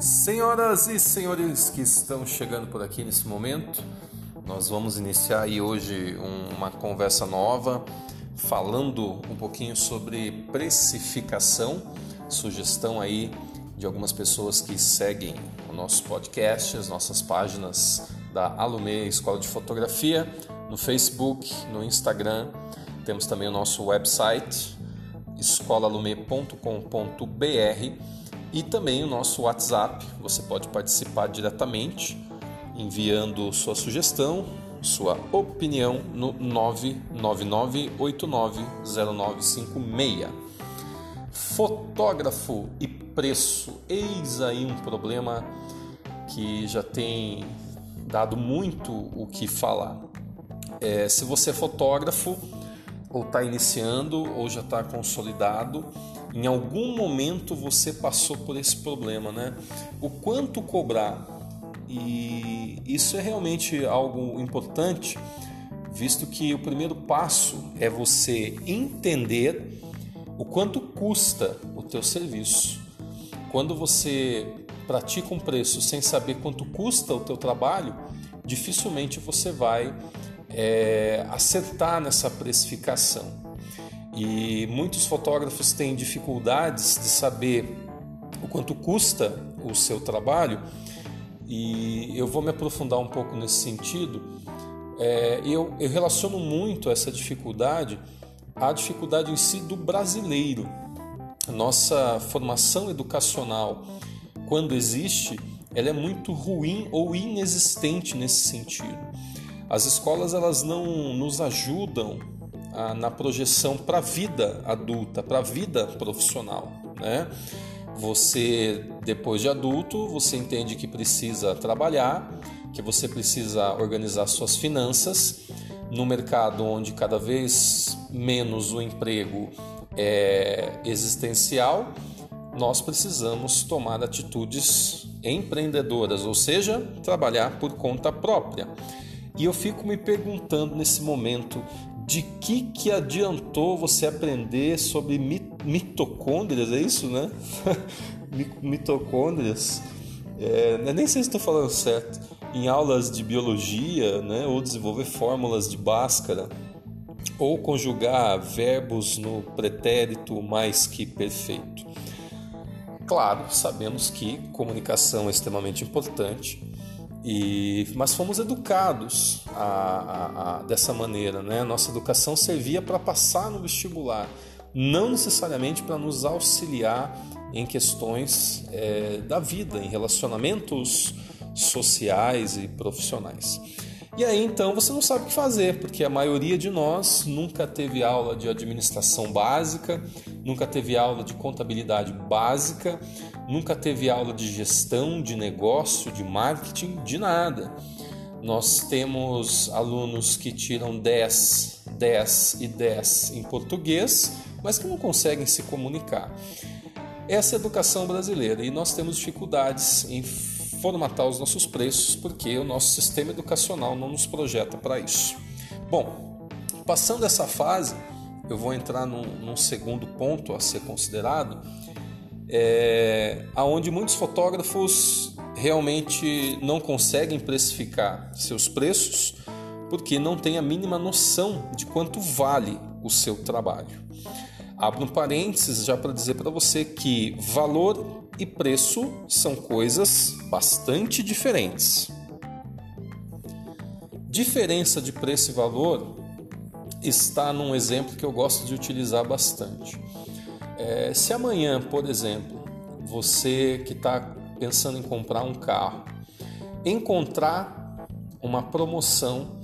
Senhoras e senhores que estão chegando por aqui nesse momento, nós vamos iniciar aí hoje uma conversa nova falando um pouquinho sobre precificação, sugestão aí de algumas pessoas que seguem o nosso podcast, as nossas páginas da Alume Escola de Fotografia, no Facebook, no Instagram. Temos também o nosso website escolalume.com.br e também o nosso WhatsApp. Você pode participar diretamente enviando sua sugestão, sua opinião no 999890956. Fotógrafo e preço. Eis aí um problema que já tem dado muito o que falar. É, se você é fotógrafo ou está iniciando ou já está consolidado, em algum momento você passou por esse problema, né? O quanto cobrar? E isso é realmente algo importante, visto que o primeiro passo é você entender o quanto custa o teu serviço. Quando você pratica um preço sem saber quanto custa o teu trabalho, dificilmente você vai é, acertar nessa precificação. E muitos fotógrafos têm dificuldades de saber o quanto custa o seu trabalho, e eu vou me aprofundar um pouco nesse sentido. É, eu, eu relaciono muito essa dificuldade à dificuldade em si do brasileiro. Nossa formação educacional, quando existe, ela é muito ruim ou inexistente nesse sentido. As escolas elas não nos ajudam na projeção para a vida adulta, para a vida profissional, né? Você depois de adulto, você entende que precisa trabalhar, que você precisa organizar suas finanças no mercado onde cada vez menos o emprego é existencial, nós precisamos tomar atitudes empreendedoras, ou seja, trabalhar por conta própria. E eu fico me perguntando nesse momento de que que adiantou você aprender sobre mitocôndrias, é isso, né? mitocôndrias. É, nem sei se estou falando certo. Em aulas de biologia, né? Ou desenvolver fórmulas de Bhaskara, ou conjugar verbos no pretérito mais que perfeito. Claro, sabemos que comunicação é extremamente importante e, mas fomos educados a, a, a, dessa maneira, né? Nossa educação servia para passar no vestibular, não necessariamente para nos auxiliar em questões é, da vida, em relacionamentos sociais e profissionais. E aí então você não sabe o que fazer, porque a maioria de nós nunca teve aula de administração básica, nunca teve aula de contabilidade básica, nunca teve aula de gestão, de negócio, de marketing, de nada. Nós temos alunos que tiram 10, 10 e 10 em português, mas que não conseguem se comunicar. Essa é a educação brasileira e nós temos dificuldades em formatar os nossos preços porque o nosso sistema educacional não nos projeta para isso. Bom, passando essa fase, eu vou entrar num, num segundo ponto a ser considerado, é, aonde muitos fotógrafos realmente não conseguem precificar seus preços porque não têm a mínima noção de quanto vale o seu trabalho. Abro um parênteses já para dizer para você que valor e preço são coisas bastante diferentes. Diferença de preço e valor está num exemplo que eu gosto de utilizar bastante. É, se amanhã, por exemplo, você que está pensando em comprar um carro, encontrar uma promoção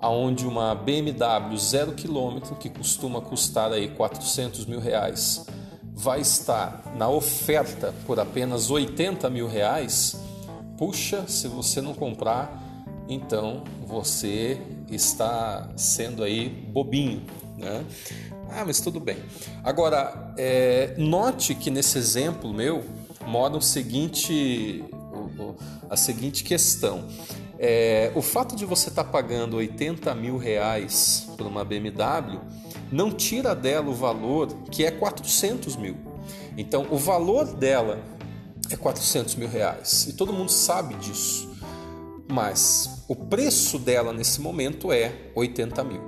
aonde uma BMW zero quilômetro que costuma custar aí 400 mil reais vai estar na oferta por apenas 80 mil reais, puxa, se você não comprar, então você está sendo aí bobinho, né? Ah, mas tudo bem. Agora, é, note que nesse exemplo meu mora o seguinte, a seguinte questão. É, o fato de você estar tá pagando 80 mil reais por uma BMW não tira dela o valor que é 400 mil. Então, o valor dela é 400 mil reais e todo mundo sabe disso, mas o preço dela nesse momento é 80 mil.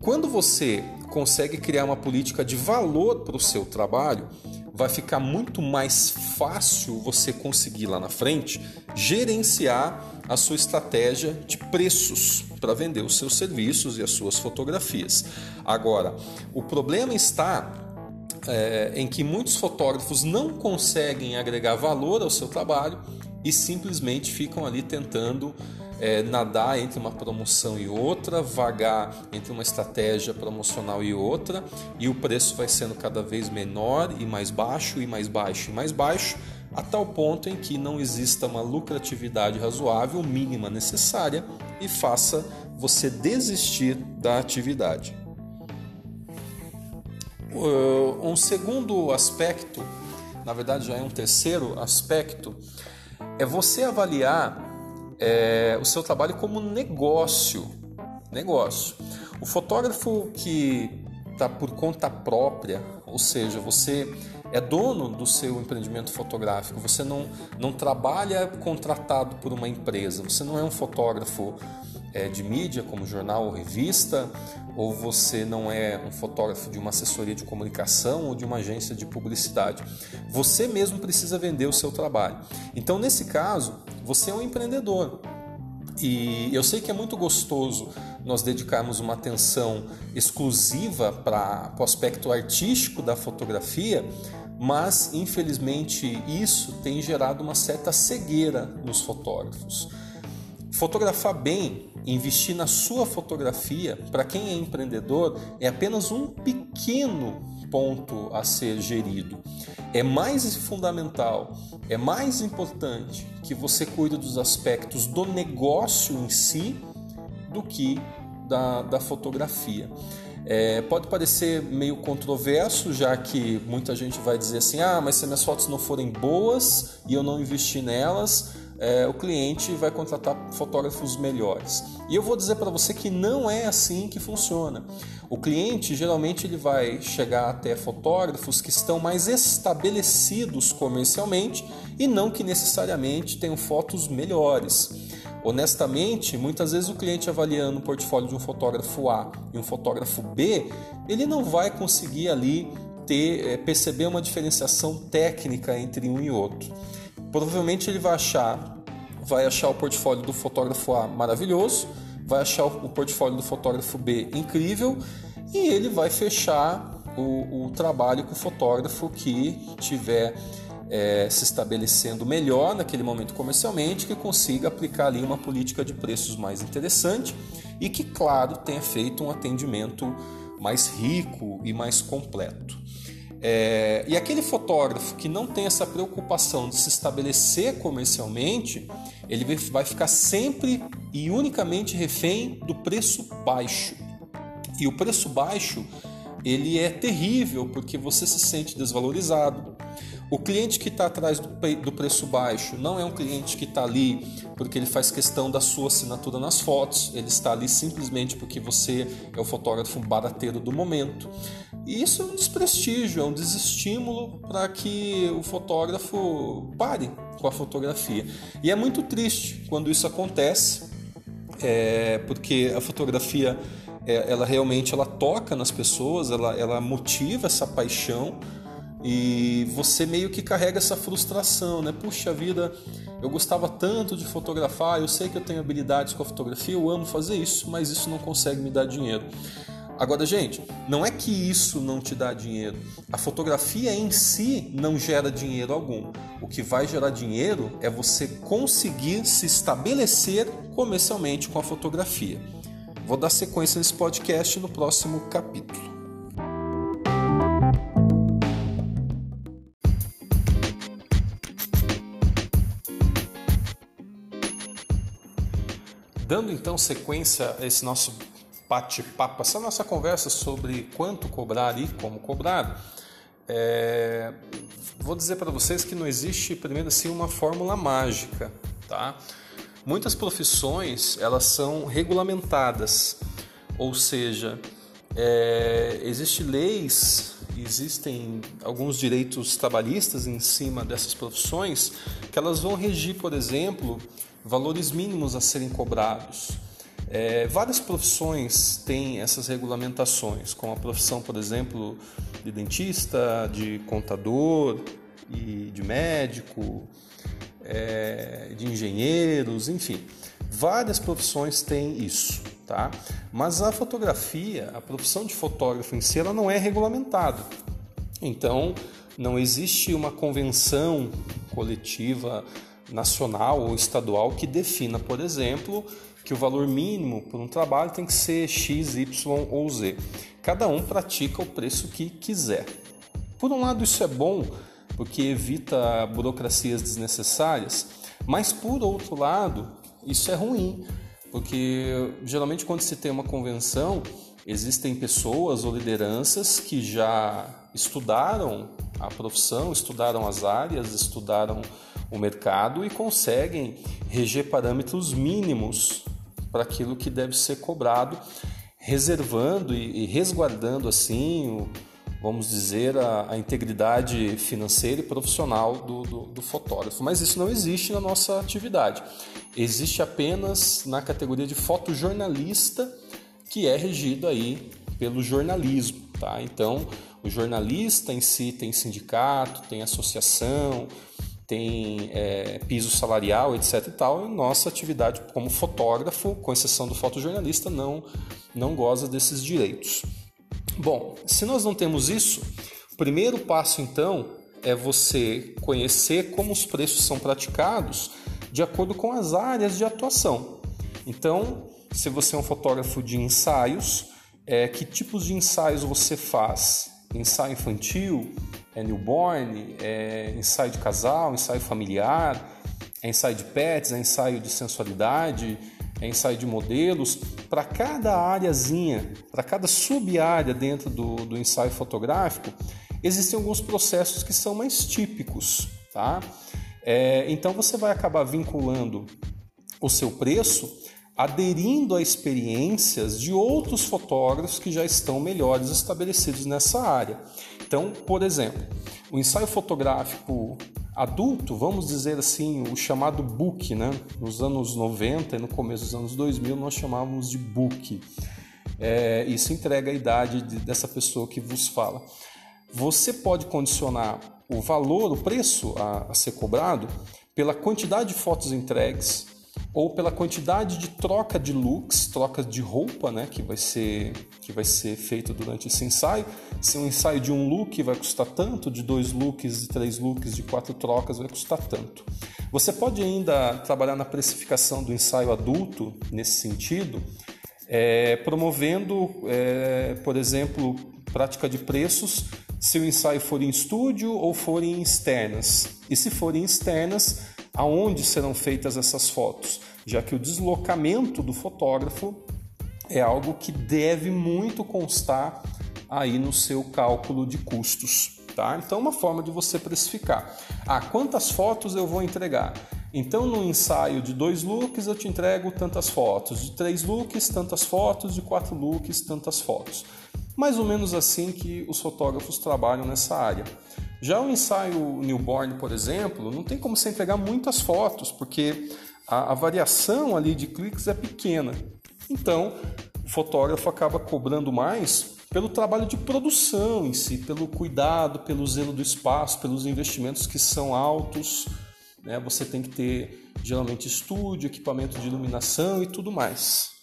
Quando você consegue criar uma política de valor para o seu trabalho, vai ficar muito mais fácil você conseguir lá na frente gerenciar a sua estratégia de preços para vender os seus serviços e as suas fotografias. Agora, o problema está é, em que muitos fotógrafos não conseguem agregar valor ao seu trabalho e simplesmente ficam ali tentando é, nadar entre uma promoção e outra, vagar entre uma estratégia promocional e outra, e o preço vai sendo cada vez menor e mais baixo, e mais baixo e mais baixo, a tal ponto em que não exista uma lucratividade razoável, mínima necessária, e faça você desistir da atividade. Uh, um segundo aspecto, na verdade já é um terceiro aspecto, é você avaliar é, o seu trabalho como negócio. Negócio. O fotógrafo que está por conta própria, ou seja, você é dono do seu empreendimento fotográfico, você não, não trabalha contratado por uma empresa, você não é um fotógrafo é, de mídia, como jornal ou revista, ou você não é um fotógrafo de uma assessoria de comunicação ou de uma agência de publicidade. Você mesmo precisa vender o seu trabalho. Então, nesse caso, você é um empreendedor. E eu sei que é muito gostoso nós dedicarmos uma atenção exclusiva para o aspecto artístico da fotografia, mas infelizmente isso tem gerado uma certa cegueira nos fotógrafos. Fotografar bem, investir na sua fotografia, para quem é empreendedor, é apenas um pequeno ponto a ser gerido. É mais fundamental, é mais importante que você cuide dos aspectos do negócio em si do que da, da fotografia. É, pode parecer meio controverso, já que muita gente vai dizer assim: ah, mas se minhas fotos não forem boas e eu não investir nelas, é, o cliente vai contratar fotógrafos melhores. E eu vou dizer para você que não é assim que funciona. O cliente geralmente ele vai chegar até fotógrafos que estão mais estabelecidos comercialmente e não que necessariamente tenham fotos melhores. Honestamente, muitas vezes o cliente avaliando o portfólio de um fotógrafo A e um fotógrafo B, ele não vai conseguir ali ter é, perceber uma diferenciação técnica entre um e outro provavelmente ele vai achar, vai achar o portfólio do fotógrafo A maravilhoso, vai achar o portfólio do fotógrafo B incrível e ele vai fechar o, o trabalho com o fotógrafo que tiver é, se estabelecendo melhor naquele momento comercialmente, que consiga aplicar ali uma política de preços mais interessante e que, claro, tenha feito um atendimento mais rico e mais completo. É, e aquele fotógrafo que não tem essa preocupação de se estabelecer comercialmente, ele vai ficar sempre e unicamente refém do preço baixo. E o preço baixo ele é terrível porque você se sente desvalorizado. O cliente que está atrás do preço baixo não é um cliente que está ali porque ele faz questão da sua assinatura nas fotos, ele está ali simplesmente porque você é o fotógrafo barateiro do momento. E isso é um desprestígio, é um desestímulo para que o fotógrafo pare com a fotografia. E é muito triste quando isso acontece, é, porque a fotografia é, ela realmente ela toca nas pessoas, ela, ela motiva essa paixão e você meio que carrega essa frustração, né? Puxa vida, eu gostava tanto de fotografar, eu sei que eu tenho habilidades com a fotografia, eu amo fazer isso, mas isso não consegue me dar dinheiro. Agora, gente, não é que isso não te dá dinheiro. A fotografia em si não gera dinheiro algum. O que vai gerar dinheiro é você conseguir se estabelecer comercialmente com a fotografia. Vou dar sequência nesse podcast no próximo capítulo. Dando então sequência a esse nosso bate-papo, essa nossa conversa sobre quanto cobrar e como cobrar, é... vou dizer para vocês que não existe, primeiro assim, uma fórmula mágica, tá? Muitas profissões, elas são regulamentadas, ou seja, é, existem leis, existem alguns direitos trabalhistas em cima dessas profissões que elas vão regir, por exemplo, valores mínimos a serem cobrados. É, várias profissões têm essas regulamentações, como a profissão, por exemplo, de dentista, de contador e de médico, é, de engenheiros, enfim. Várias profissões têm isso, tá? Mas a fotografia, a profissão de fotógrafo em si, ela não é regulamentada. Então, não existe uma convenção coletiva nacional ou estadual que defina, por exemplo, que o valor mínimo por um trabalho tem que ser X, Y ou Z. Cada um pratica o preço que quiser. Por um lado, isso é bom porque evita burocracias desnecessárias, mas por outro lado, isso é ruim, porque geralmente quando se tem uma convenção, existem pessoas ou lideranças que já estudaram a profissão, estudaram as áreas, estudaram o mercado e conseguem reger parâmetros mínimos para aquilo que deve ser cobrado, reservando e resguardando assim o vamos dizer, a, a integridade financeira e profissional do, do, do, fotógrafo. Mas isso não existe na nossa atividade. Existe apenas na categoria de fotojornalista, que é regido aí pelo jornalismo. Tá? Então, o jornalista em si tem sindicato, tem associação, tem é, piso salarial, etc. E tal. E nossa atividade como fotógrafo, com exceção do fotojornalista, não, não goza desses direitos. Bom, se nós não temos isso, o primeiro passo então é você conhecer como os preços são praticados de acordo com as áreas de atuação. Então, se você é um fotógrafo de ensaios, é, que tipos de ensaios você faz? Ensaio infantil, é newborn, é ensaio de casal, ensaio familiar, é ensaio de pets, é ensaio de sensualidade, é ensaio de modelos, para cada áreazinha, para cada sub-área dentro do, do ensaio fotográfico, existem alguns processos que são mais típicos, tá? É, então você vai acabar vinculando o seu preço aderindo a experiências de outros fotógrafos que já estão melhores estabelecidos nessa área. Então, por exemplo, o ensaio fotográfico adulto, vamos dizer assim, o chamado book, né? Nos anos 90 e no começo dos anos 2000 nós chamávamos de book. É, isso entrega a idade de, dessa pessoa que vos fala. Você pode condicionar o valor, o preço a, a ser cobrado pela quantidade de fotos entregues, ou pela quantidade de troca de looks, troca de roupa, né, que vai ser que vai ser feito durante esse ensaio. Se um ensaio de um look vai custar tanto, de dois looks, de três looks, de quatro trocas vai custar tanto. Você pode ainda trabalhar na precificação do ensaio adulto nesse sentido, é, promovendo, é, por exemplo, prática de preços se o ensaio for em estúdio ou for em externas. E se forem externas, aonde serão feitas essas fotos, já que o deslocamento do fotógrafo é algo que deve muito constar aí no seu cálculo de custos. Tá? Então, uma forma de você precificar. Ah, quantas fotos eu vou entregar? Então, no ensaio de dois looks, eu te entrego tantas fotos. De três looks, tantas fotos. De quatro looks, tantas fotos. Mais ou menos assim que os fotógrafos trabalham nessa área. Já o ensaio newborn, por exemplo, não tem como você entregar muitas fotos, porque a, a variação ali de cliques é pequena. Então, o fotógrafo acaba cobrando mais pelo trabalho de produção em si, pelo cuidado, pelo zelo do espaço, pelos investimentos que são altos. Né? Você tem que ter geralmente estúdio, equipamento de iluminação e tudo mais.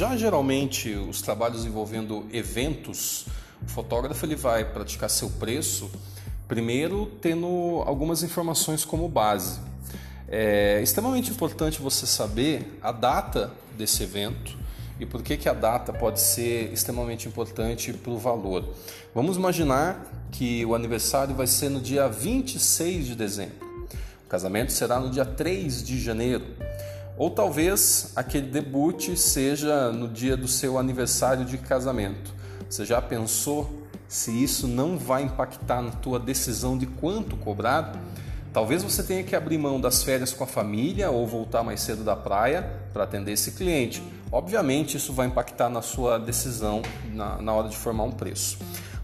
Já geralmente os trabalhos envolvendo eventos, o fotógrafo ele vai praticar seu preço primeiro tendo algumas informações como base. É extremamente importante você saber a data desse evento e por que, que a data pode ser extremamente importante para o valor. Vamos imaginar que o aniversário vai ser no dia 26 de dezembro, o casamento será no dia 3 de janeiro. Ou talvez aquele debut seja no dia do seu aniversário de casamento. Você já pensou se isso não vai impactar na tua decisão de quanto cobrar? Talvez você tenha que abrir mão das férias com a família ou voltar mais cedo da praia para atender esse cliente. Obviamente, isso vai impactar na sua decisão na, na hora de formar um preço.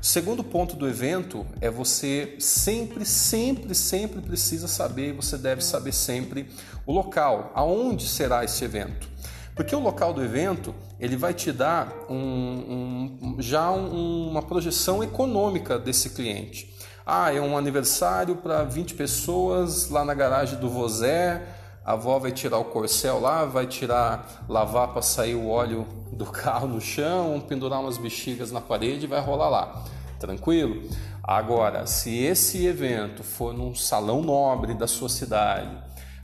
Segundo ponto do evento é você sempre, sempre, sempre precisa saber, você deve saber sempre o local, aonde será esse evento. Porque o local do evento ele vai te dar um, um, já um, uma projeção econômica desse cliente. Ah, é um aniversário para 20 pessoas lá na garagem do Vozé. A avó vai tirar o corcel lá, vai tirar, lavar para sair o óleo do carro no chão, pendurar umas bexigas na parede e vai rolar lá tranquilo? Agora, se esse evento for num salão nobre da sua cidade,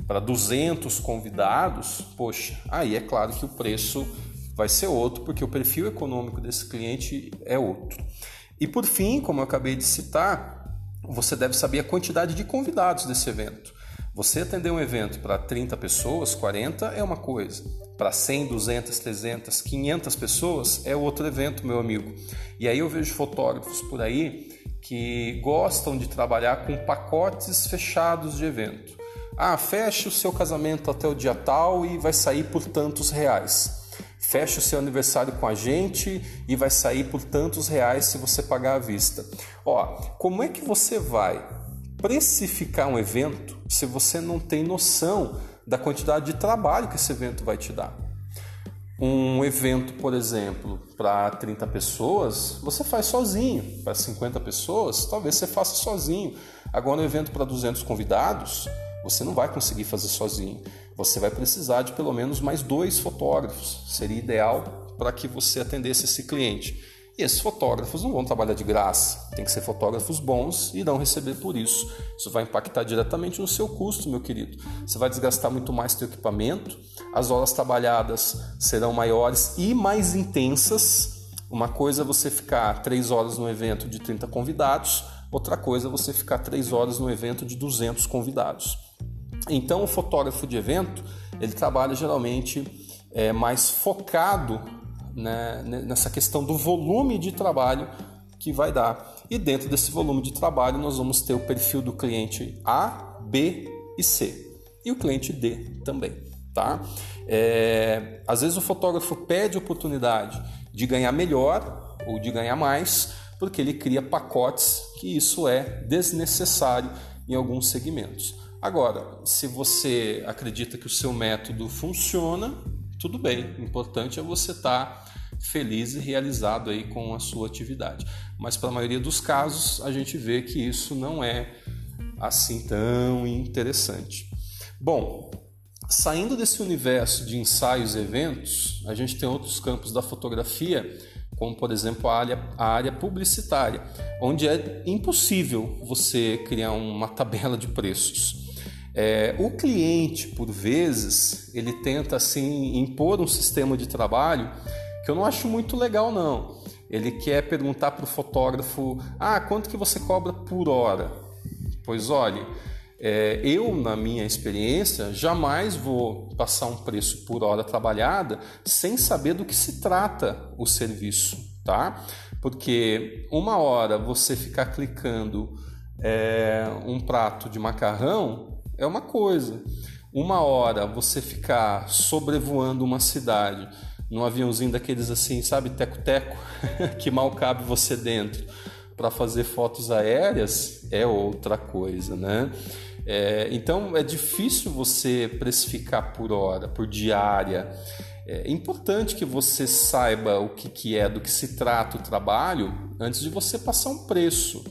para 200 convidados, poxa, aí é claro que o preço vai ser outro, porque o perfil econômico desse cliente é outro. E por fim, como eu acabei de citar, você deve saber a quantidade de convidados desse evento. Você atender um evento para 30 pessoas, 40 é uma coisa. Para 100, 200, 300, 500 pessoas é outro evento, meu amigo. E aí eu vejo fotógrafos por aí que gostam de trabalhar com pacotes fechados de evento. Ah, feche o seu casamento até o dia tal e vai sair por tantos reais. Feche o seu aniversário com a gente e vai sair por tantos reais se você pagar à vista. Ó, como é que você vai precificar um evento se você não tem noção da quantidade de trabalho que esse evento vai te dar. Um evento, por exemplo, para 30 pessoas, você faz sozinho. Para 50 pessoas, talvez você faça sozinho. Agora, um evento para 200 convidados, você não vai conseguir fazer sozinho. Você vai precisar de pelo menos mais dois fotógrafos. Seria ideal para que você atendesse esse cliente. E esses fotógrafos não vão trabalhar de graça, tem que ser fotógrafos bons e irão receber por isso. Isso vai impactar diretamente no seu custo, meu querido. Você vai desgastar muito mais seu equipamento, as horas trabalhadas serão maiores e mais intensas. Uma coisa é você ficar três horas no evento de 30 convidados, outra coisa é você ficar três horas no evento de 200 convidados. Então, o fotógrafo de evento ele trabalha geralmente é, mais focado né, nessa questão do volume de trabalho que vai dar. E dentro desse volume de trabalho, nós vamos ter o perfil do cliente A, B e C. E o cliente D também. Tá? É, às vezes o fotógrafo pede oportunidade de ganhar melhor ou de ganhar mais, porque ele cria pacotes que isso é desnecessário em alguns segmentos. Agora, se você acredita que o seu método funciona, tudo bem. O importante é você estar tá feliz e realizado aí com a sua atividade. Mas para a maioria dos casos, a gente vê que isso não é assim tão interessante. Bom, saindo desse universo de ensaios e eventos, a gente tem outros campos da fotografia, como por exemplo a área, a área publicitária, onde é impossível você criar uma tabela de preços. É, o cliente, por vezes, ele tenta assim impor um sistema de trabalho que eu não acho muito legal não. Ele quer perguntar para o fotógrafo: ah, quanto que você cobra por hora? Pois olhe, é, eu na minha experiência jamais vou passar um preço por hora trabalhada sem saber do que se trata o serviço, tá? Porque uma hora você ficar clicando é, um prato de macarrão é uma coisa. Uma hora você ficar sobrevoando uma cidade num aviãozinho daqueles assim, sabe, teco-teco, que mal cabe você dentro, para fazer fotos aéreas é outra coisa, né? É, então é difícil você precificar por hora, por diária. É importante que você saiba o que, que é, do que se trata o trabalho, antes de você passar um preço.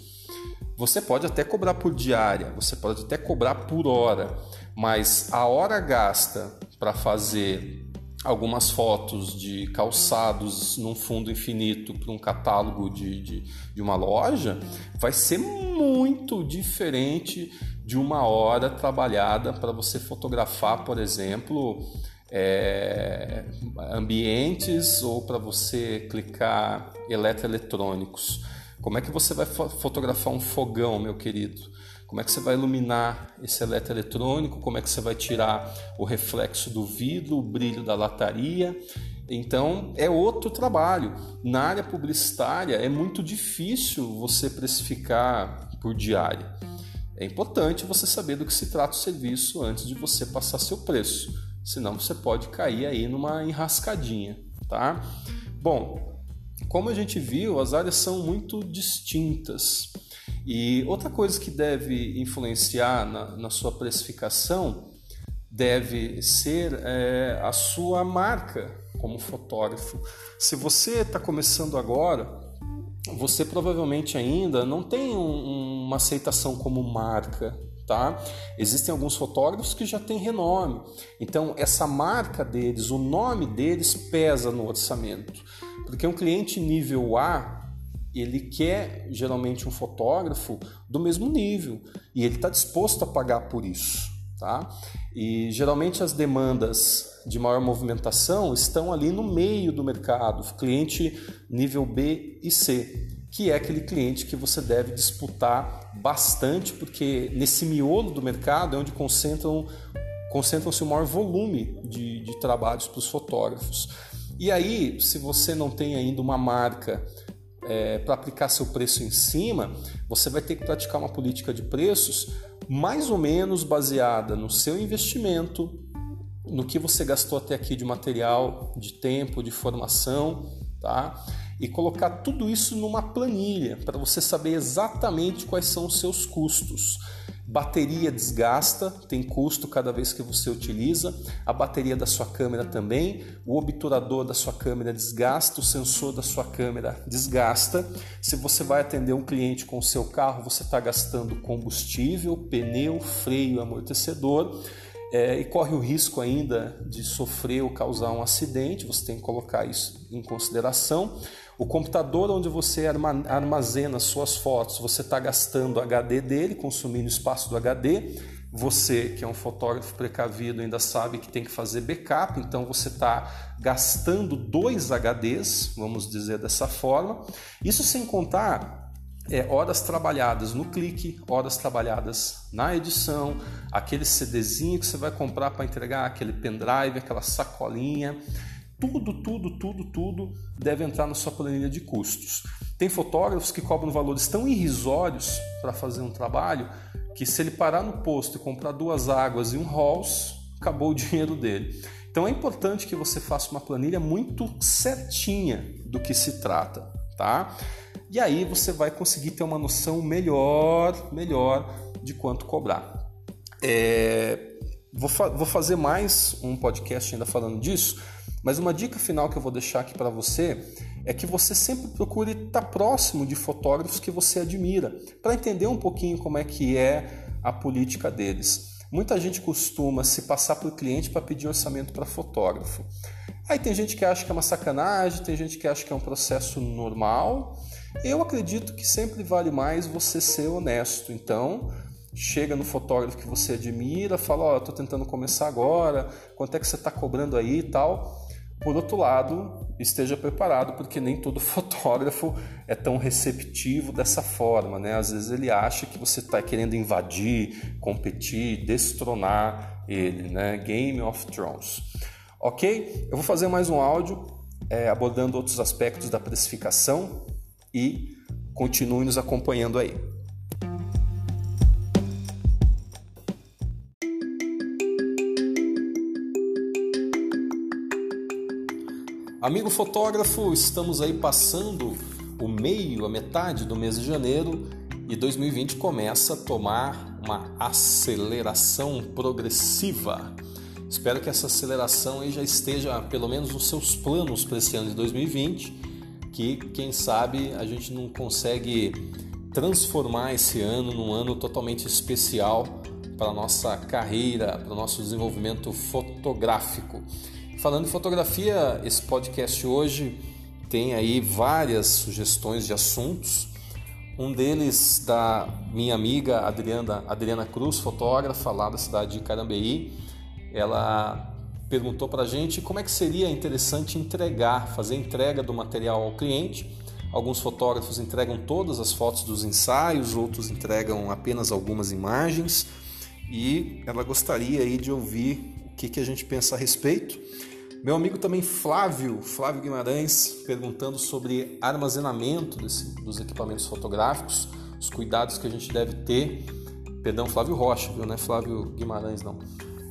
Você pode até cobrar por diária, você pode até cobrar por hora, mas a hora gasta para fazer algumas fotos de calçados num fundo infinito para um catálogo de, de, de, uma loja vai ser muito diferente de uma hora trabalhada para você fotografar, por exemplo, é, ambientes ou para você clicar eletroeletrônicos. Como é que você vai fotografar um fogão, meu querido? Como é que você vai iluminar esse eletroeletrônico? Como é que você vai tirar o reflexo do vidro, o brilho da lataria? Então é outro trabalho. Na área publicitária é muito difícil você precificar por diária. é importante você saber do que se trata o serviço antes de você passar seu preço, senão você pode cair aí numa enrascadinha, tá? Bom, como a gente viu, as áreas são muito distintas. E outra coisa que deve influenciar na, na sua precificação deve ser é, a sua marca como fotógrafo. Se você está começando agora, você provavelmente ainda não tem um, uma aceitação como marca. Tá? Existem alguns fotógrafos que já têm renome, então essa marca deles, o nome deles pesa no orçamento, porque um cliente nível A ele quer geralmente um fotógrafo do mesmo nível e ele está disposto a pagar por isso, tá? E geralmente as demandas de maior movimentação estão ali no meio do mercado, cliente nível B e C, que é aquele cliente que você deve disputar bastante, porque nesse miolo do mercado é onde concentram concentram-se o maior volume de, de trabalhos para os fotógrafos. E aí, se você não tem ainda uma marca é, para aplicar seu preço em cima, você vai ter que praticar uma política de preços mais ou menos baseada no seu investimento, no que você gastou até aqui de material, de tempo, de formação, tá? E colocar tudo isso numa planilha para você saber exatamente quais são os seus custos. Bateria desgasta, tem custo cada vez que você utiliza. A bateria da sua câmera também. O obturador da sua câmera desgasta, o sensor da sua câmera desgasta. Se você vai atender um cliente com o seu carro, você está gastando combustível, pneu, freio, amortecedor. É, e corre o risco ainda de sofrer ou causar um acidente, você tem que colocar isso em consideração. O computador onde você armazena suas fotos, você está gastando HD dele, consumindo espaço do HD. Você, que é um fotógrafo precavido, ainda sabe que tem que fazer backup, então você está gastando dois HDs, vamos dizer dessa forma. Isso sem contar é, horas trabalhadas no clique, horas trabalhadas na edição, aquele CDzinho que você vai comprar para entregar, aquele pendrive, aquela sacolinha tudo, tudo, tudo, tudo deve entrar na sua planilha de custos. Tem fotógrafos que cobram valores tão irrisórios para fazer um trabalho que se ele parar no posto e comprar duas águas e um Halls, acabou o dinheiro dele. Então é importante que você faça uma planilha muito certinha do que se trata, tá? E aí você vai conseguir ter uma noção melhor, melhor de quanto cobrar. É... Vou, fa vou fazer mais um podcast ainda falando disso, mas uma dica final que eu vou deixar aqui para você é que você sempre procure estar próximo de fotógrafos que você admira, para entender um pouquinho como é que é a política deles. Muita gente costuma se passar por cliente para pedir orçamento para fotógrafo. Aí tem gente que acha que é uma sacanagem, tem gente que acha que é um processo normal. Eu acredito que sempre vale mais você ser honesto. Então, chega no fotógrafo que você admira, fala: Ó, oh, estou tentando começar agora, quanto é que você está cobrando aí e tal. Por outro lado, esteja preparado, porque nem todo fotógrafo é tão receptivo dessa forma, né? Às vezes ele acha que você está querendo invadir, competir, destronar ele, né? Game of Thrones. Ok? Eu vou fazer mais um áudio é, abordando outros aspectos da precificação e continue nos acompanhando aí. Amigo fotógrafo, estamos aí passando o meio, a metade do mês de janeiro e 2020 começa a tomar uma aceleração progressiva. Espero que essa aceleração aí já esteja pelo menos nos seus planos para esse ano de 2020, que quem sabe a gente não consegue transformar esse ano num ano totalmente especial para a nossa carreira, para o nosso desenvolvimento fotográfico. Falando em fotografia, esse podcast hoje tem aí várias sugestões de assuntos. Um deles da minha amiga Adriana, Adriana Cruz, fotógrafa lá da cidade de Carambeí. Ela perguntou para a gente como é que seria interessante entregar, fazer entrega do material ao cliente. Alguns fotógrafos entregam todas as fotos dos ensaios, outros entregam apenas algumas imagens. E ela gostaria aí de ouvir o que, que a gente pensa a respeito. Meu amigo também Flávio, Flávio Guimarães, perguntando sobre armazenamento desse, dos equipamentos fotográficos, os cuidados que a gente deve ter perdão, Flávio Rocha, viu? não é Flávio Guimarães não.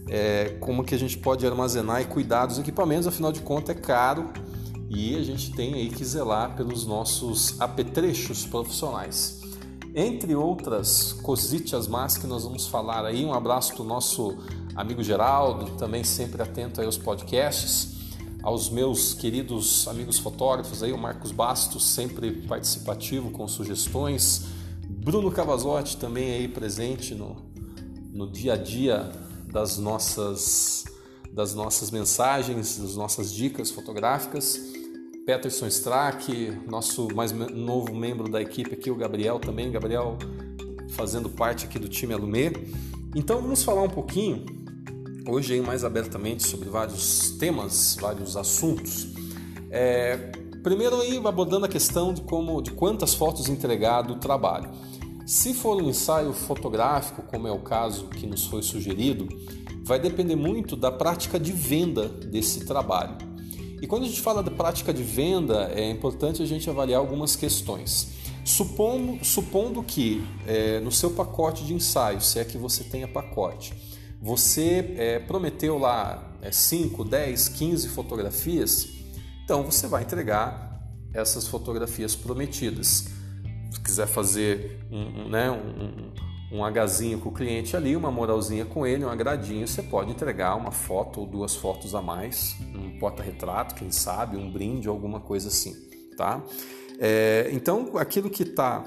É, como que a gente pode armazenar e cuidar dos equipamentos, afinal de contas é caro e a gente tem aí que zelar pelos nossos apetrechos profissionais. Entre outras cositas más que nós vamos falar aí, um abraço para o nosso amigo Geraldo, também sempre atento aí aos podcasts, aos meus queridos amigos fotógrafos aí, o Marcos Bastos, sempre participativo com sugestões, Bruno Cavazotti também aí presente no, no dia a dia das nossas, das nossas mensagens, das nossas dicas fotográficas. Peterson Strack, nosso mais novo membro da equipe aqui, o Gabriel também, Gabriel fazendo parte aqui do time Alumê. Então vamos falar um pouquinho hoje aí mais abertamente sobre vários temas, vários assuntos. É, primeiro aí abordando a questão de como, de quantas fotos entregar do trabalho. Se for um ensaio fotográfico, como é o caso que nos foi sugerido, vai depender muito da prática de venda desse trabalho. E quando a gente fala da prática de venda, é importante a gente avaliar algumas questões. Supondo, supondo que é, no seu pacote de ensaio, se é que você tenha pacote, você é, prometeu lá 5, 10, 15 fotografias, então você vai entregar essas fotografias prometidas se quiser fazer um, um, né, um, um agazinho com o cliente ali, uma moralzinha com ele, um agradinho, você pode entregar uma foto ou duas fotos a mais, um porta-retrato, quem sabe, um brinde, alguma coisa assim, tá? É, então, aquilo que está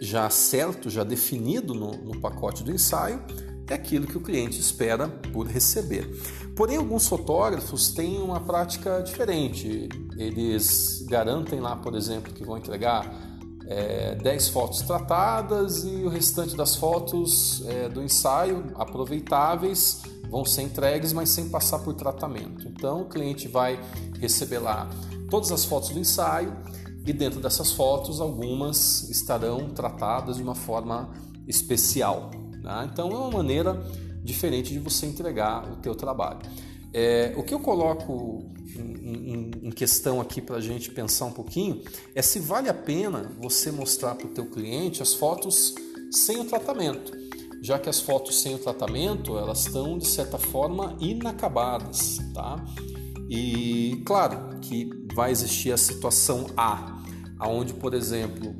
já certo, já definido no, no pacote do ensaio, é aquilo que o cliente espera por receber. Porém, alguns fotógrafos têm uma prática diferente. Eles garantem lá, por exemplo, que vão entregar é, 10 fotos tratadas e o restante das fotos é, do ensaio aproveitáveis vão ser entregues, mas sem passar por tratamento. Então o cliente vai receber lá todas as fotos do ensaio e dentro dessas fotos algumas estarão tratadas de uma forma especial. Né? Então é uma maneira diferente de você entregar o teu trabalho. É, o que eu coloco em, em, em questão aqui para a gente pensar um pouquinho é se vale a pena você mostrar para o teu cliente as fotos sem o tratamento, já que as fotos sem o tratamento elas estão de certa forma inacabadas, tá? E claro que vai existir a situação A, aonde por exemplo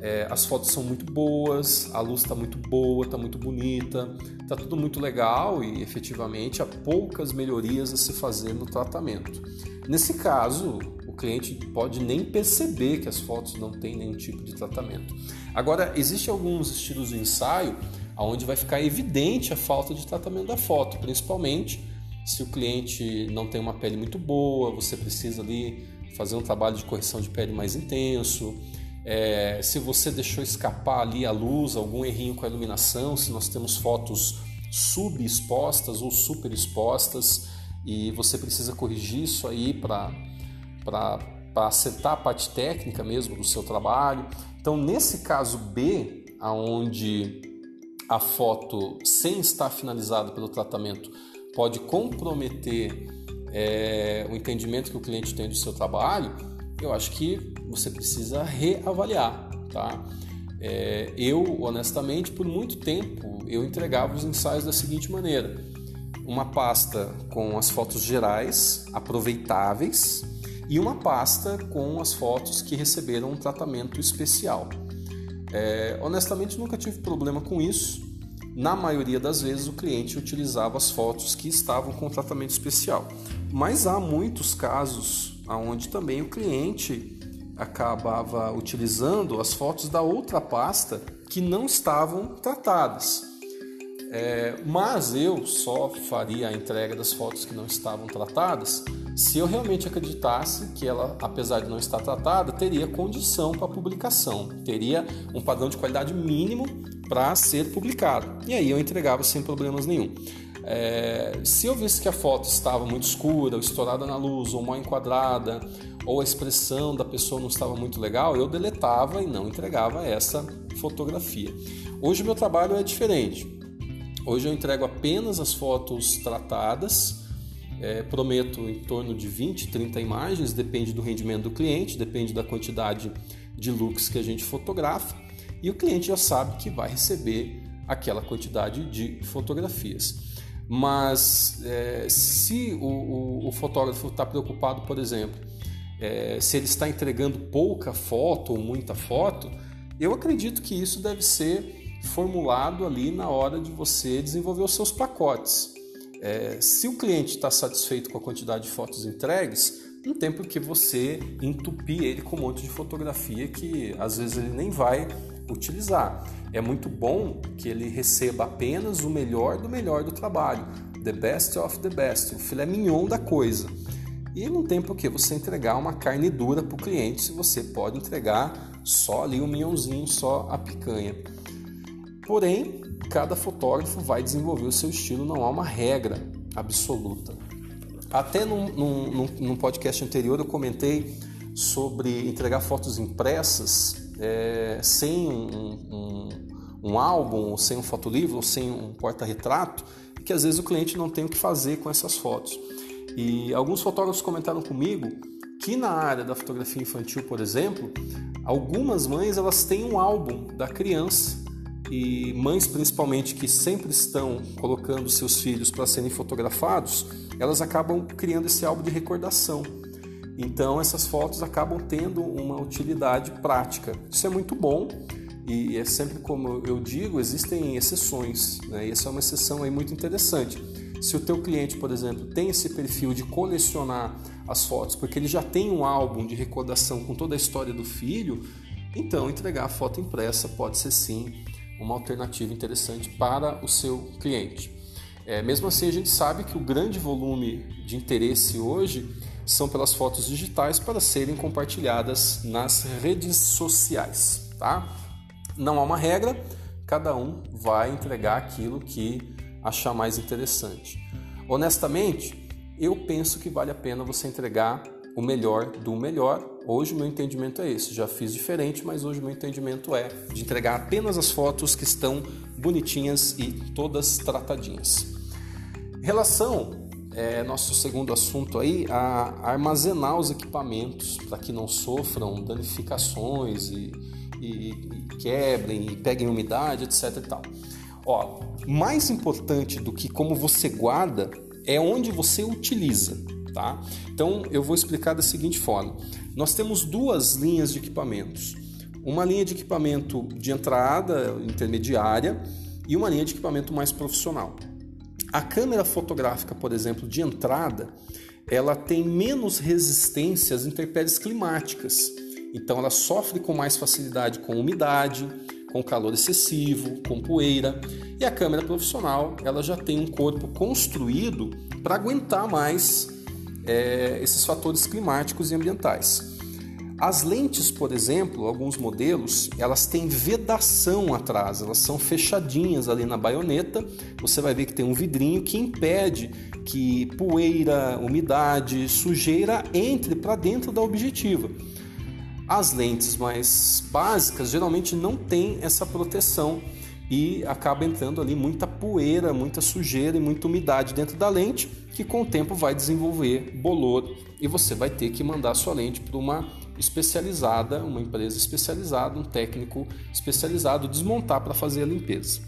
é, as fotos são muito boas, a luz está muito boa, está muito bonita, está tudo muito legal e efetivamente há poucas melhorias a se fazer no tratamento. Nesse caso, o cliente pode nem perceber que as fotos não têm nenhum tipo de tratamento. Agora, existem alguns estilos de ensaio onde vai ficar evidente a falta de tratamento da foto, principalmente se o cliente não tem uma pele muito boa, você precisa ali fazer um trabalho de correção de pele mais intenso. É, se você deixou escapar ali a luz, algum errinho com a iluminação, se nós temos fotos subexpostas ou super expostas e você precisa corrigir isso aí para acertar a parte técnica mesmo do seu trabalho. Então, nesse caso B, aonde a foto sem estar finalizada pelo tratamento pode comprometer é, o entendimento que o cliente tem do seu trabalho, eu acho que você precisa reavaliar, tá? É, eu, honestamente, por muito tempo, eu entregava os ensaios da seguinte maneira: uma pasta com as fotos gerais, aproveitáveis, e uma pasta com as fotos que receberam um tratamento especial. É, honestamente, nunca tive problema com isso. Na maioria das vezes, o cliente utilizava as fotos que estavam com tratamento especial. Mas há muitos casos onde também o cliente acabava utilizando as fotos da outra pasta que não estavam tratadas. É, mas eu só faria a entrega das fotos que não estavam tratadas se eu realmente acreditasse que ela, apesar de não estar tratada, teria condição para publicação, teria um padrão de qualidade mínimo para ser publicado. E aí eu entregava sem problemas nenhum. É, se eu visse que a foto estava muito escura, ou estourada na luz, ou mal enquadrada, ou a expressão da pessoa não estava muito legal, eu deletava e não entregava essa fotografia. Hoje o meu trabalho é diferente. Hoje eu entrego apenas as fotos tratadas, é, prometo em torno de 20, 30 imagens, depende do rendimento do cliente, depende da quantidade de looks que a gente fotografa, e o cliente já sabe que vai receber aquela quantidade de fotografias. Mas é, se o, o, o fotógrafo está preocupado, por exemplo, é, se ele está entregando pouca foto ou muita foto, eu acredito que isso deve ser formulado ali na hora de você desenvolver os seus pacotes. É, se o cliente está satisfeito com a quantidade de fotos entregues, não tem por que você entupir ele com um monte de fotografia que às vezes ele nem vai utilizar. É muito bom que ele receba apenas o melhor do melhor do trabalho, the best of the best, o filé mignon da coisa. E não tem por que você entregar uma carne dura para o cliente se você pode entregar só ali o mignonzinho, só a picanha. Porém, cada fotógrafo vai desenvolver o seu estilo, não há uma regra absoluta. Até num, num, num podcast anterior eu comentei sobre entregar fotos impressas é, sem um, um, um álbum, sem um fotolivro, ou sem um porta-retrato, que às vezes o cliente não tem o que fazer com essas fotos. E alguns fotógrafos comentaram comigo que na área da fotografia infantil, por exemplo, algumas mães elas têm um álbum da criança e mães principalmente que sempre estão colocando seus filhos para serem fotografados, elas acabam criando esse álbum de recordação. Então essas fotos acabam tendo uma utilidade prática. Isso é muito bom e é sempre como eu digo, existem exceções, né? E essa é uma exceção aí muito interessante. Se o teu cliente, por exemplo, tem esse perfil de colecionar as fotos, porque ele já tem um álbum de recordação com toda a história do filho, então entregar a foto impressa pode ser sim uma alternativa interessante para o seu cliente. É, mesmo assim, a gente sabe que o grande volume de interesse hoje são pelas fotos digitais para serem compartilhadas nas redes sociais, tá? Não há uma regra, cada um vai entregar aquilo que achar mais interessante. Honestamente, eu penso que vale a pena você entregar o melhor do melhor. Hoje o meu entendimento é esse. Já fiz diferente, mas hoje o meu entendimento é de entregar apenas as fotos que estão bonitinhas e todas tratadinhas. Relação é nosso segundo assunto aí a armazenar os equipamentos para que não sofram danificações e, e, e quebrem e peguem umidade, etc. E tal. Ó, mais importante do que como você guarda é onde você utiliza, tá? Então eu vou explicar da seguinte forma: nós temos duas linhas de equipamentos, uma linha de equipamento de entrada intermediária e uma linha de equipamento mais profissional. A câmera fotográfica, por exemplo, de entrada, ela tem menos resistência às intempéries climáticas. Então ela sofre com mais facilidade com umidade, com calor excessivo, com poeira. E a câmera profissional ela já tem um corpo construído para aguentar mais é, esses fatores climáticos e ambientais. As lentes, por exemplo, alguns modelos, elas têm vedação atrás, elas são fechadinhas ali na baioneta. Você vai ver que tem um vidrinho que impede que poeira, umidade, sujeira entre para dentro da objetiva. As lentes mais básicas geralmente não têm essa proteção e acaba entrando ali muita poeira, muita sujeira e muita umidade dentro da lente, que com o tempo vai desenvolver bolor e você vai ter que mandar sua lente para uma especializada, uma empresa especializada, um técnico especializado desmontar para fazer a limpeza.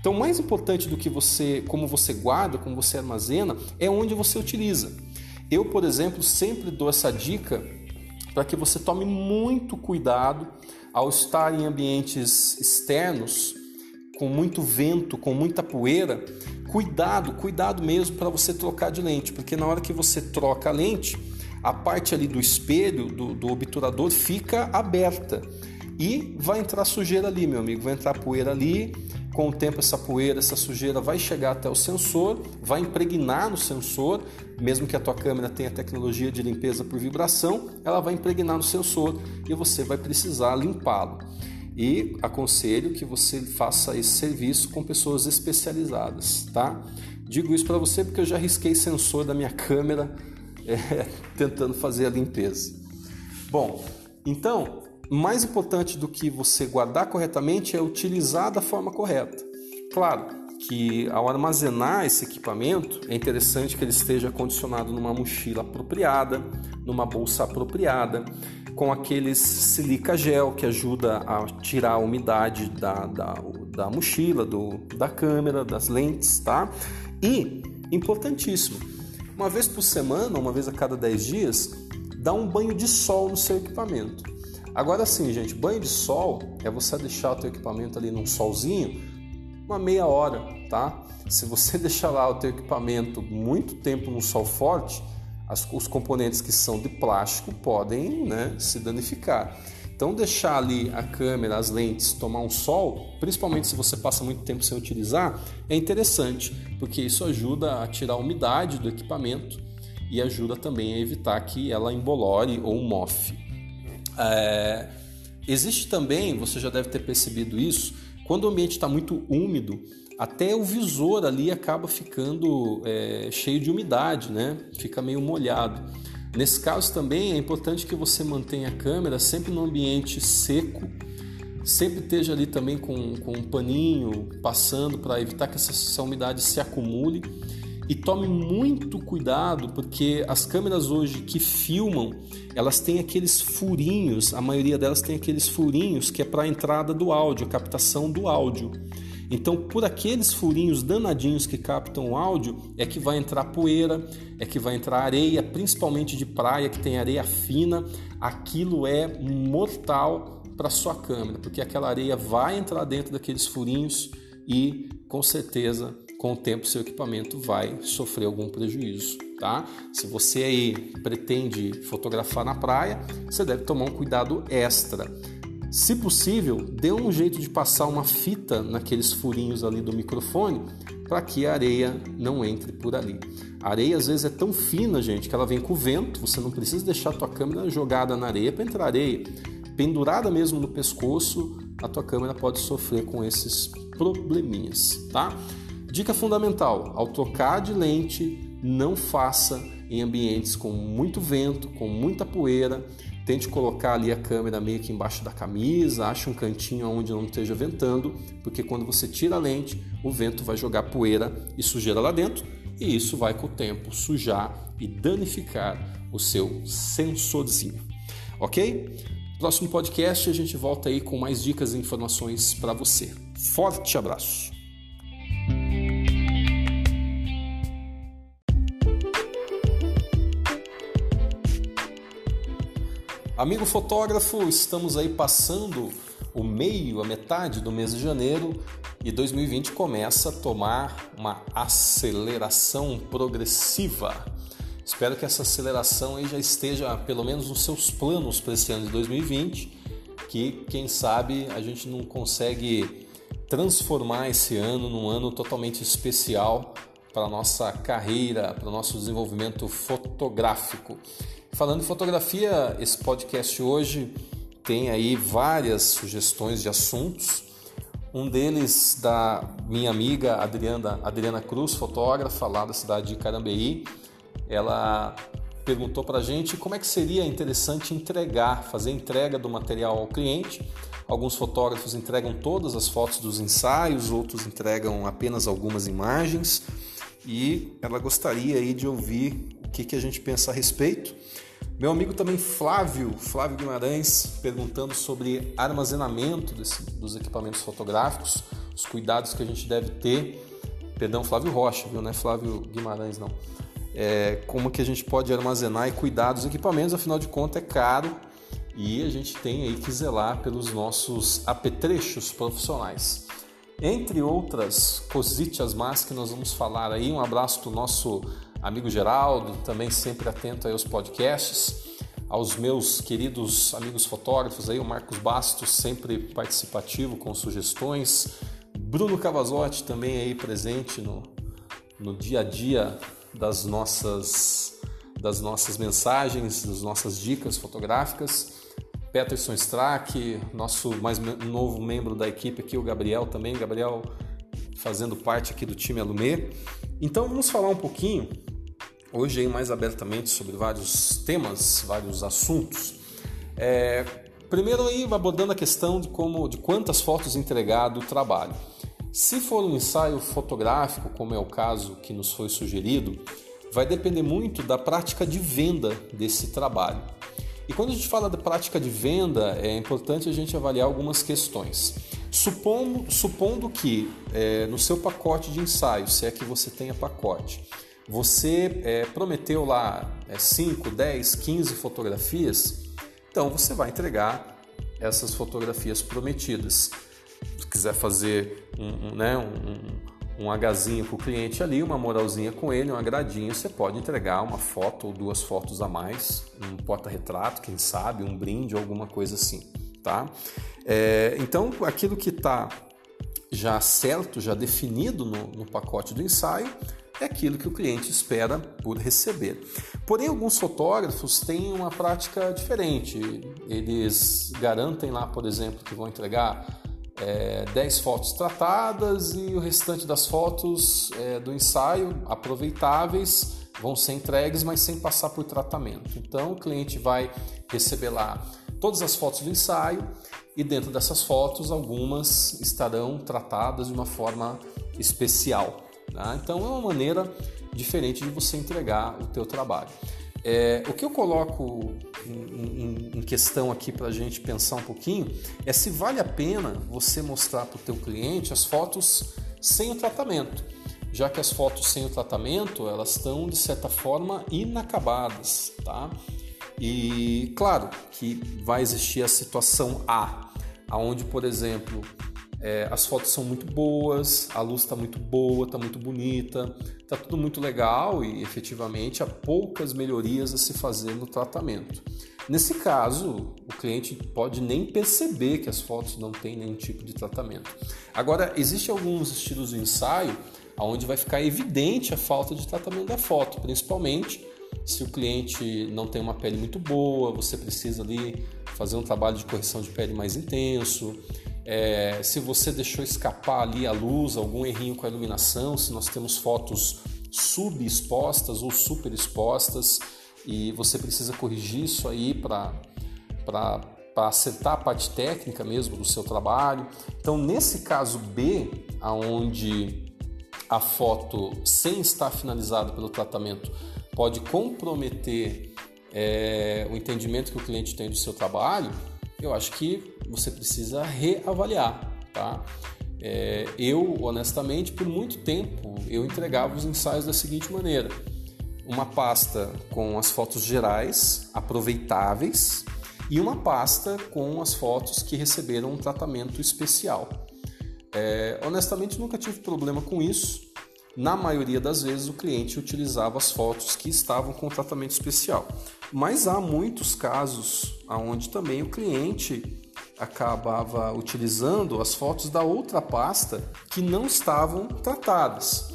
Então, mais importante do que você, como você guarda, como você armazena, é onde você utiliza. Eu, por exemplo, sempre dou essa dica para que você tome muito cuidado ao estar em ambientes externos com muito vento, com muita poeira. Cuidado, cuidado mesmo para você trocar de lente, porque na hora que você troca a lente, a parte ali do espelho, do, do obturador, fica aberta e vai entrar sujeira ali, meu amigo, vai entrar poeira ali com o tempo, essa poeira, essa sujeira vai chegar até o sensor, vai impregnar no sensor, mesmo que a tua câmera tenha tecnologia de limpeza por vibração, ela vai impregnar no sensor e você vai precisar limpá-lo. E aconselho que você faça esse serviço com pessoas especializadas, tá? Digo isso para você porque eu já risquei sensor da minha câmera é, tentando fazer a limpeza. Bom, então mais importante do que você guardar corretamente é utilizar da forma correta. Claro que ao armazenar esse equipamento é interessante que ele esteja condicionado numa mochila apropriada, numa bolsa apropriada, com aqueles silica gel que ajuda a tirar a umidade da, da, da mochila, do, da câmera, das lentes, tá? E, importantíssimo, uma vez por semana, uma vez a cada 10 dias, dá um banho de sol no seu equipamento. Agora sim, gente, banho de sol é você deixar o teu equipamento ali num solzinho uma meia hora, tá? Se você deixar lá o teu equipamento muito tempo no sol forte, as, os componentes que são de plástico podem né, se danificar. Então, deixar ali a câmera, as lentes tomar um sol, principalmente se você passa muito tempo sem utilizar, é interessante, porque isso ajuda a tirar a umidade do equipamento e ajuda também a evitar que ela embolore ou mofe. É... Existe também, você já deve ter percebido isso, quando o ambiente está muito úmido, até o visor ali acaba ficando é, cheio de umidade, né? Fica meio molhado. Nesse caso também é importante que você mantenha a câmera sempre no ambiente seco, sempre esteja ali também com, com um paninho passando para evitar que essa, essa umidade se acumule. E tome muito cuidado porque as câmeras hoje que filmam, elas têm aqueles furinhos, a maioria delas tem aqueles furinhos que é para a entrada do áudio, a captação do áudio. Então, por aqueles furinhos danadinhos que captam o áudio, é que vai entrar poeira, é que vai entrar areia, principalmente de praia, que tem areia fina. Aquilo é mortal para sua câmera, porque aquela areia vai entrar dentro daqueles furinhos e, com certeza, com o tempo seu equipamento vai sofrer algum prejuízo, tá? Se você aí pretende fotografar na praia, você deve tomar um cuidado extra. Se possível, dê um jeito de passar uma fita naqueles furinhos ali do microfone para que a areia não entre por ali. A areia às vezes é tão fina, gente, que ela vem com o vento, você não precisa deixar a tua câmera jogada na areia para entrar areia. Pendurada mesmo no pescoço, a tua câmera pode sofrer com esses probleminhas, tá? Dica fundamental: ao trocar de lente, não faça em ambientes com muito vento, com muita poeira, Tente colocar ali a câmera meio que embaixo da camisa, ache um cantinho onde não esteja ventando, porque quando você tira a lente, o vento vai jogar poeira e sujeira lá dentro, e isso vai com o tempo sujar e danificar o seu sensorzinho. Ok? Próximo podcast a gente volta aí com mais dicas e informações para você. Forte abraço! Amigo fotógrafo, estamos aí passando o meio, a metade do mês de janeiro e 2020 começa a tomar uma aceleração progressiva. Espero que essa aceleração aí já esteja pelo menos nos seus planos para esse ano de 2020, que quem sabe a gente não consegue transformar esse ano num ano totalmente especial para a nossa carreira, para o nosso desenvolvimento fotográfico. Falando em fotografia, esse podcast hoje tem aí várias sugestões de assuntos. Um deles da minha amiga Adriana, Adriana Cruz, fotógrafa lá da cidade de Carambeí. Ela perguntou para a gente como é que seria interessante entregar, fazer entrega do material ao cliente. Alguns fotógrafos entregam todas as fotos dos ensaios, outros entregam apenas algumas imagens. E ela gostaria aí de ouvir o que, que a gente pensa a respeito. Meu amigo também Flávio, Flávio Guimarães, perguntando sobre armazenamento desse, dos equipamentos fotográficos, os cuidados que a gente deve ter. Perdão, Flávio Rocha, viu? Não é Flávio Guimarães, não. É, como que a gente pode armazenar e cuidar dos equipamentos, afinal de contas é caro e a gente tem aí que zelar pelos nossos apetrechos profissionais. Entre outras cositas más que nós vamos falar aí, um abraço do nosso amigo Geraldo, também sempre atento aos podcasts, aos meus queridos amigos fotógrafos aí, o Marcos Bastos, sempre participativo com sugestões, Bruno Cavazotti também aí presente no, no dia a dia das nossas, das nossas mensagens, das nossas dicas fotográficas. Peterson Strack, nosso mais novo membro da equipe aqui, o Gabriel também, Gabriel fazendo parte aqui do time Alumê. Então vamos falar um pouquinho hoje aí mais abertamente sobre vários temas, vários assuntos. É, primeiro aí abordando a questão de como, de quantas fotos entregar do trabalho. Se for um ensaio fotográfico, como é o caso que nos foi sugerido, vai depender muito da prática de venda desse trabalho. E quando a gente fala da prática de venda, é importante a gente avaliar algumas questões. Supondo, supondo que é, no seu pacote de ensaio, se é que você tenha pacote, você é, prometeu lá 5, 10, 15 fotografias, então você vai entregar essas fotografias prometidas. Se quiser fazer um, um, né, um, um Hzinho com o cliente ali, uma moralzinha com ele, um agradinho, você pode entregar uma foto ou duas fotos a mais, um porta-retrato, quem sabe, um brinde, alguma coisa assim, tá? É, então, aquilo que está já certo, já definido no, no pacote do ensaio, é aquilo que o cliente espera por receber. Porém, alguns fotógrafos têm uma prática diferente. Eles garantem lá, por exemplo, que vão entregar é, 10 fotos tratadas e o restante das fotos é, do ensaio aproveitáveis vão ser entregues, mas sem passar por tratamento. Então, o cliente vai receber lá todas as fotos do ensaio e dentro dessas fotos algumas estarão tratadas de uma forma especial. Tá? Então é uma maneira diferente de você entregar o teu trabalho. É, o que eu coloco em, em, em questão aqui para a gente pensar um pouquinho é se vale a pena você mostrar para o teu cliente as fotos sem o tratamento, já que as fotos sem o tratamento elas estão de certa forma inacabadas, tá? E claro que vai existir a situação A, aonde por exemplo é, as fotos são muito boas, a luz está muito boa, está muito bonita, está tudo muito legal e efetivamente há poucas melhorias a se fazer no tratamento. Nesse caso, o cliente pode nem perceber que as fotos não têm nenhum tipo de tratamento. Agora, existem alguns estilos de ensaio onde vai ficar evidente a falta de tratamento da foto, principalmente se o cliente não tem uma pele muito boa, você precisa ali fazer um trabalho de correção de pele mais intenso, é, se você deixou escapar ali a luz, algum errinho com a iluminação, se nós temos fotos subexpostas ou super expostas e você precisa corrigir isso aí para acertar a parte técnica mesmo do seu trabalho. Então, nesse caso B, aonde a foto sem estar finalizada pelo tratamento pode comprometer é, o entendimento que o cliente tem do seu trabalho, eu acho que você precisa reavaliar, tá? É, eu, honestamente, por muito tempo, eu entregava os ensaios da seguinte maneira: uma pasta com as fotos gerais, aproveitáveis, e uma pasta com as fotos que receberam um tratamento especial. É, honestamente, nunca tive problema com isso. Na maioria das vezes, o cliente utilizava as fotos que estavam com tratamento especial. Mas há muitos casos onde também o cliente acabava utilizando as fotos da outra pasta que não estavam tratadas.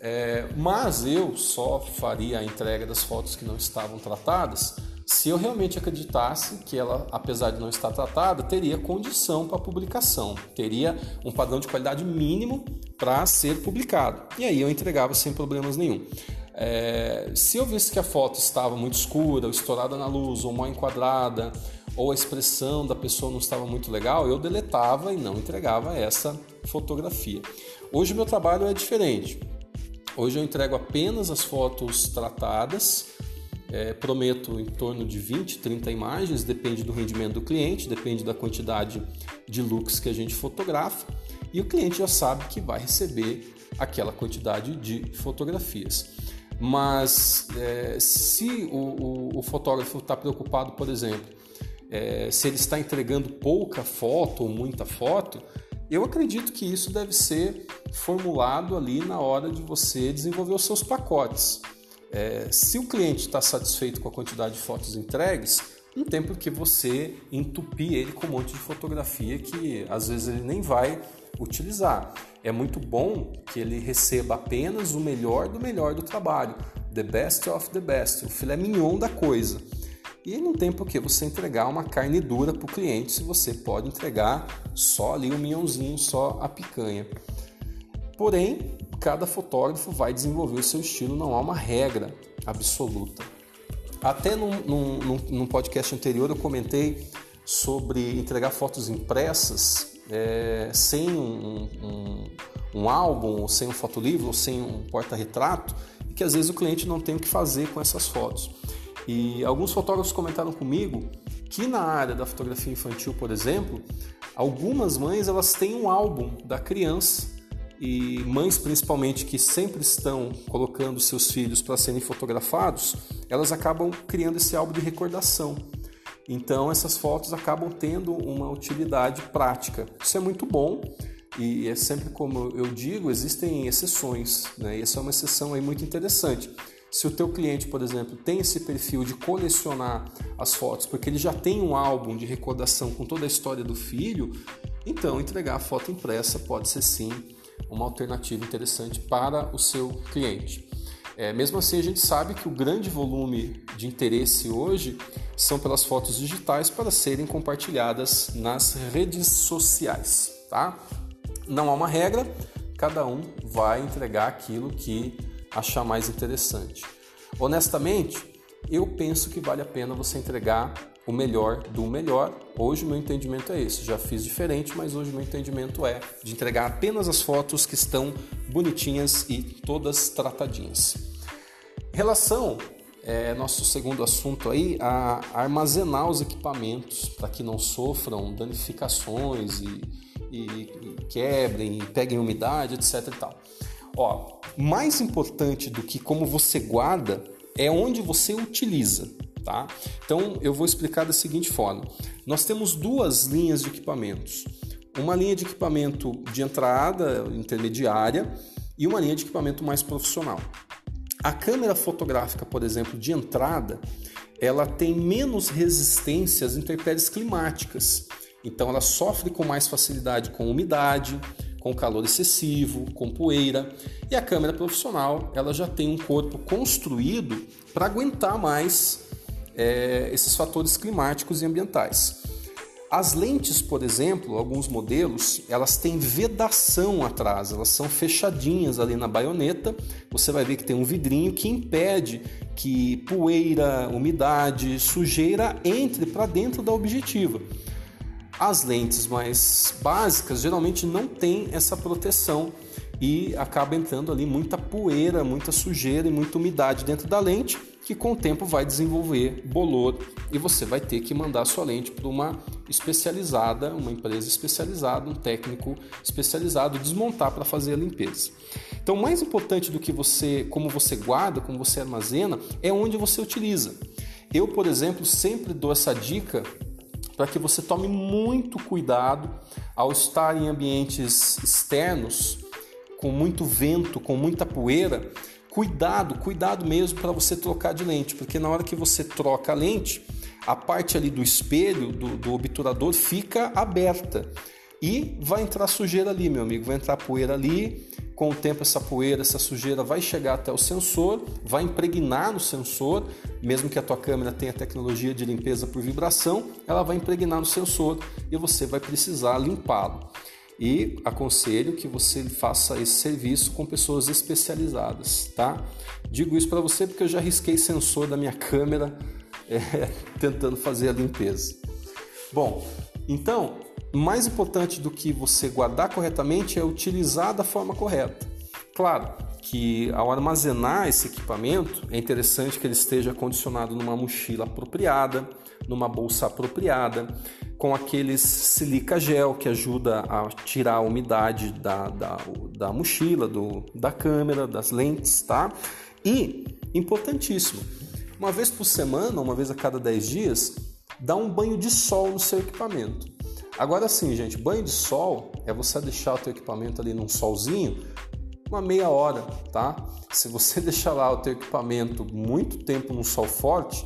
É, mas eu só faria a entrega das fotos que não estavam tratadas se eu realmente acreditasse que ela, apesar de não estar tratada, teria condição para publicação, teria um padrão de qualidade mínimo para ser publicado. E aí eu entregava sem problemas nenhum. É, se eu visse que a foto estava muito escura, ou estourada na luz, ou mal enquadrada, ou a expressão da pessoa não estava muito legal, eu deletava e não entregava essa fotografia. Hoje o meu trabalho é diferente. Hoje eu entrego apenas as fotos tratadas, é, prometo em torno de 20, 30 imagens, depende do rendimento do cliente, depende da quantidade de looks que a gente fotografa, e o cliente já sabe que vai receber aquela quantidade de fotografias. Mas é, se o, o, o fotógrafo está preocupado, por exemplo, é, se ele está entregando pouca foto ou muita foto, eu acredito que isso deve ser formulado ali na hora de você desenvolver os seus pacotes. É, se o cliente está satisfeito com a quantidade de fotos entregues, não tem por que você entupir ele com um monte de fotografia que às vezes ele nem vai utilizar. É muito bom que ele receba apenas o melhor do melhor do trabalho, the best of the best, o filé mignon da coisa. E não tem por que você entregar uma carne dura para o cliente se você pode entregar só ali o minhãozinho, só a picanha. Porém, cada fotógrafo vai desenvolver o seu estilo, não há uma regra absoluta. Até num, num, num podcast anterior eu comentei sobre entregar fotos impressas é, sem um, um, um, álbum, ou sem um fotolivro, ou sem um porta-retrato, e que às vezes o cliente não tem o que fazer com essas fotos. E alguns fotógrafos comentaram comigo que na área da fotografia infantil, por exemplo, Algumas mães elas têm um álbum da criança e mães principalmente que sempre estão colocando seus filhos para serem fotografados, elas acabam criando esse álbum de recordação. Então essas fotos acabam tendo uma utilidade prática. Isso é muito bom e é sempre como eu digo, existem exceções, né? E essa é uma exceção aí muito interessante. Se o teu cliente, por exemplo, tem esse perfil de colecionar as fotos, porque ele já tem um álbum de recordação com toda a história do filho, então entregar a foto impressa pode ser sim uma alternativa interessante para o seu cliente. É, mesmo assim, a gente sabe que o grande volume de interesse hoje são pelas fotos digitais para serem compartilhadas nas redes sociais, tá? Não há uma regra, cada um vai entregar aquilo que achar mais interessante. Honestamente, eu penso que vale a pena você entregar o melhor do melhor. Hoje o meu entendimento é esse. Já fiz diferente, mas hoje o meu entendimento é de entregar apenas as fotos que estão bonitinhas e todas tratadinhas. Relação é nosso segundo assunto aí, a armazenar os equipamentos para que não sofram danificações e, e, e quebrem, e peguem umidade, etc. E tal. Ó, mais importante do que como você guarda é onde você utiliza. Tá? Então eu vou explicar da seguinte forma: nós temos duas linhas de equipamentos, uma linha de equipamento de entrada intermediária e uma linha de equipamento mais profissional. A câmera fotográfica, por exemplo, de entrada, ela tem menos resistência às intempéries climáticas, então ela sofre com mais facilidade com umidade, com calor excessivo, com poeira. E a câmera profissional ela já tem um corpo construído para aguentar mais é, esses fatores climáticos e ambientais. As lentes, por exemplo, alguns modelos, elas têm vedação atrás, elas são fechadinhas ali na baioneta. Você vai ver que tem um vidrinho que impede que poeira, umidade, sujeira entre para dentro da objetiva. As lentes mais básicas geralmente não têm essa proteção e acaba entrando ali muita poeira, muita sujeira e muita umidade dentro da lente, que com o tempo vai desenvolver bolor e você vai ter que mandar sua lente para uma especializada, uma empresa especializada, um técnico especializado desmontar para fazer a limpeza. Então, mais importante do que você, como você guarda, como você armazena, é onde você utiliza. Eu, por exemplo, sempre dou essa dica para que você tome muito cuidado ao estar em ambientes externos, com muito vento, com muita poeira. Cuidado, cuidado mesmo para você trocar de lente, porque na hora que você troca a lente, a parte ali do espelho, do, do obturador, fica aberta. E vai entrar sujeira ali, meu amigo, vai entrar poeira ali, com o tempo, essa poeira, essa sujeira vai chegar até o sensor, vai impregnar no sensor, mesmo que a tua câmera tenha tecnologia de limpeza por vibração, ela vai impregnar no sensor e você vai precisar limpá-lo. E aconselho que você faça esse serviço com pessoas especializadas, tá? Digo isso para você porque eu já risquei sensor da minha câmera é, tentando fazer a limpeza. Bom, então mais importante do que você guardar corretamente é utilizar da forma correta. Claro que ao armazenar esse equipamento é interessante que ele esteja condicionado numa mochila apropriada, numa bolsa apropriada, com aqueles silica gel que ajuda a tirar a umidade da, da, da mochila, do, da câmera, das lentes, tá? E, importantíssimo, uma vez por semana, uma vez a cada 10 dias, dá um banho de sol no seu equipamento. Agora sim, gente, banho de sol é você deixar o teu equipamento ali num solzinho uma meia hora, tá? Se você deixar lá o teu equipamento muito tempo no sol forte,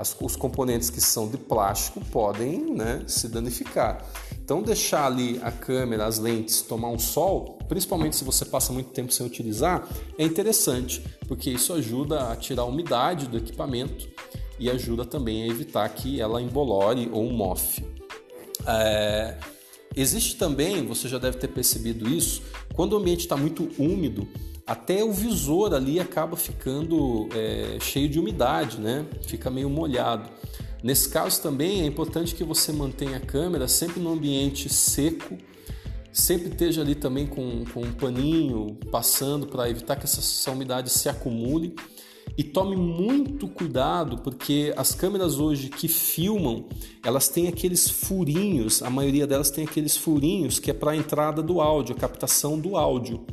as, os componentes que são de plástico podem né, se danificar. Então deixar ali a câmera, as lentes tomar um sol, principalmente se você passa muito tempo sem utilizar, é interessante, porque isso ajuda a tirar a umidade do equipamento e ajuda também a evitar que ela embolore ou mofe. É, existe também, você já deve ter percebido isso, quando o ambiente está muito úmido, até o visor ali acaba ficando é, cheio de umidade, né? Fica meio molhado. Nesse caso também é importante que você mantenha a câmera sempre no ambiente seco, sempre esteja ali também com, com um paninho passando para evitar que essa, essa umidade se acumule E tome muito cuidado porque as câmeras hoje que filmam, elas têm aqueles furinhos, a maioria delas tem aqueles furinhos que é para a entrada do áudio, a captação do áudio.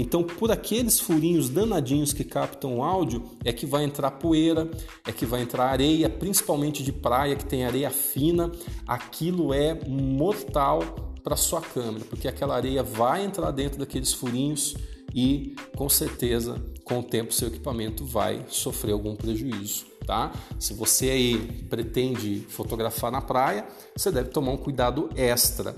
Então, por aqueles furinhos danadinhos que captam o áudio, é que vai entrar poeira, é que vai entrar areia, principalmente de praia que tem areia fina. Aquilo é mortal para sua câmera, porque aquela areia vai entrar dentro daqueles furinhos e com certeza com o tempo seu equipamento vai sofrer algum prejuízo, tá? Se você aí pretende fotografar na praia, você deve tomar um cuidado extra.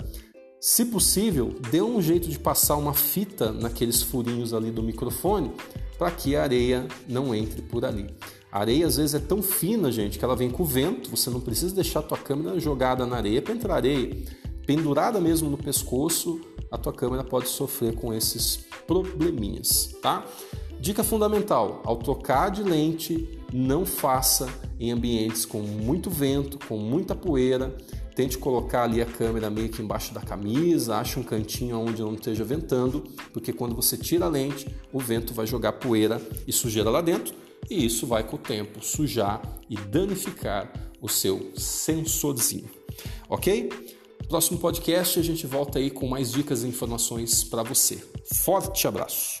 Se possível, dê um jeito de passar uma fita naqueles furinhos ali do microfone para que a areia não entre por ali. A areia às vezes é tão fina, gente, que ela vem com o vento, você não precisa deixar a tua câmera jogada na areia para entrar areia. Pendurada mesmo no pescoço, a tua câmera pode sofrer com esses probleminhas, tá? Dica fundamental: ao trocar de lente, não faça em ambientes com muito vento, com muita poeira. Tente colocar ali a câmera meio que embaixo da camisa, ache um cantinho onde não esteja ventando, porque quando você tira a lente, o vento vai jogar poeira e sujeira lá dentro, e isso vai com o tempo sujar e danificar o seu sensorzinho. Ok? Próximo podcast a gente volta aí com mais dicas e informações para você. Forte abraço!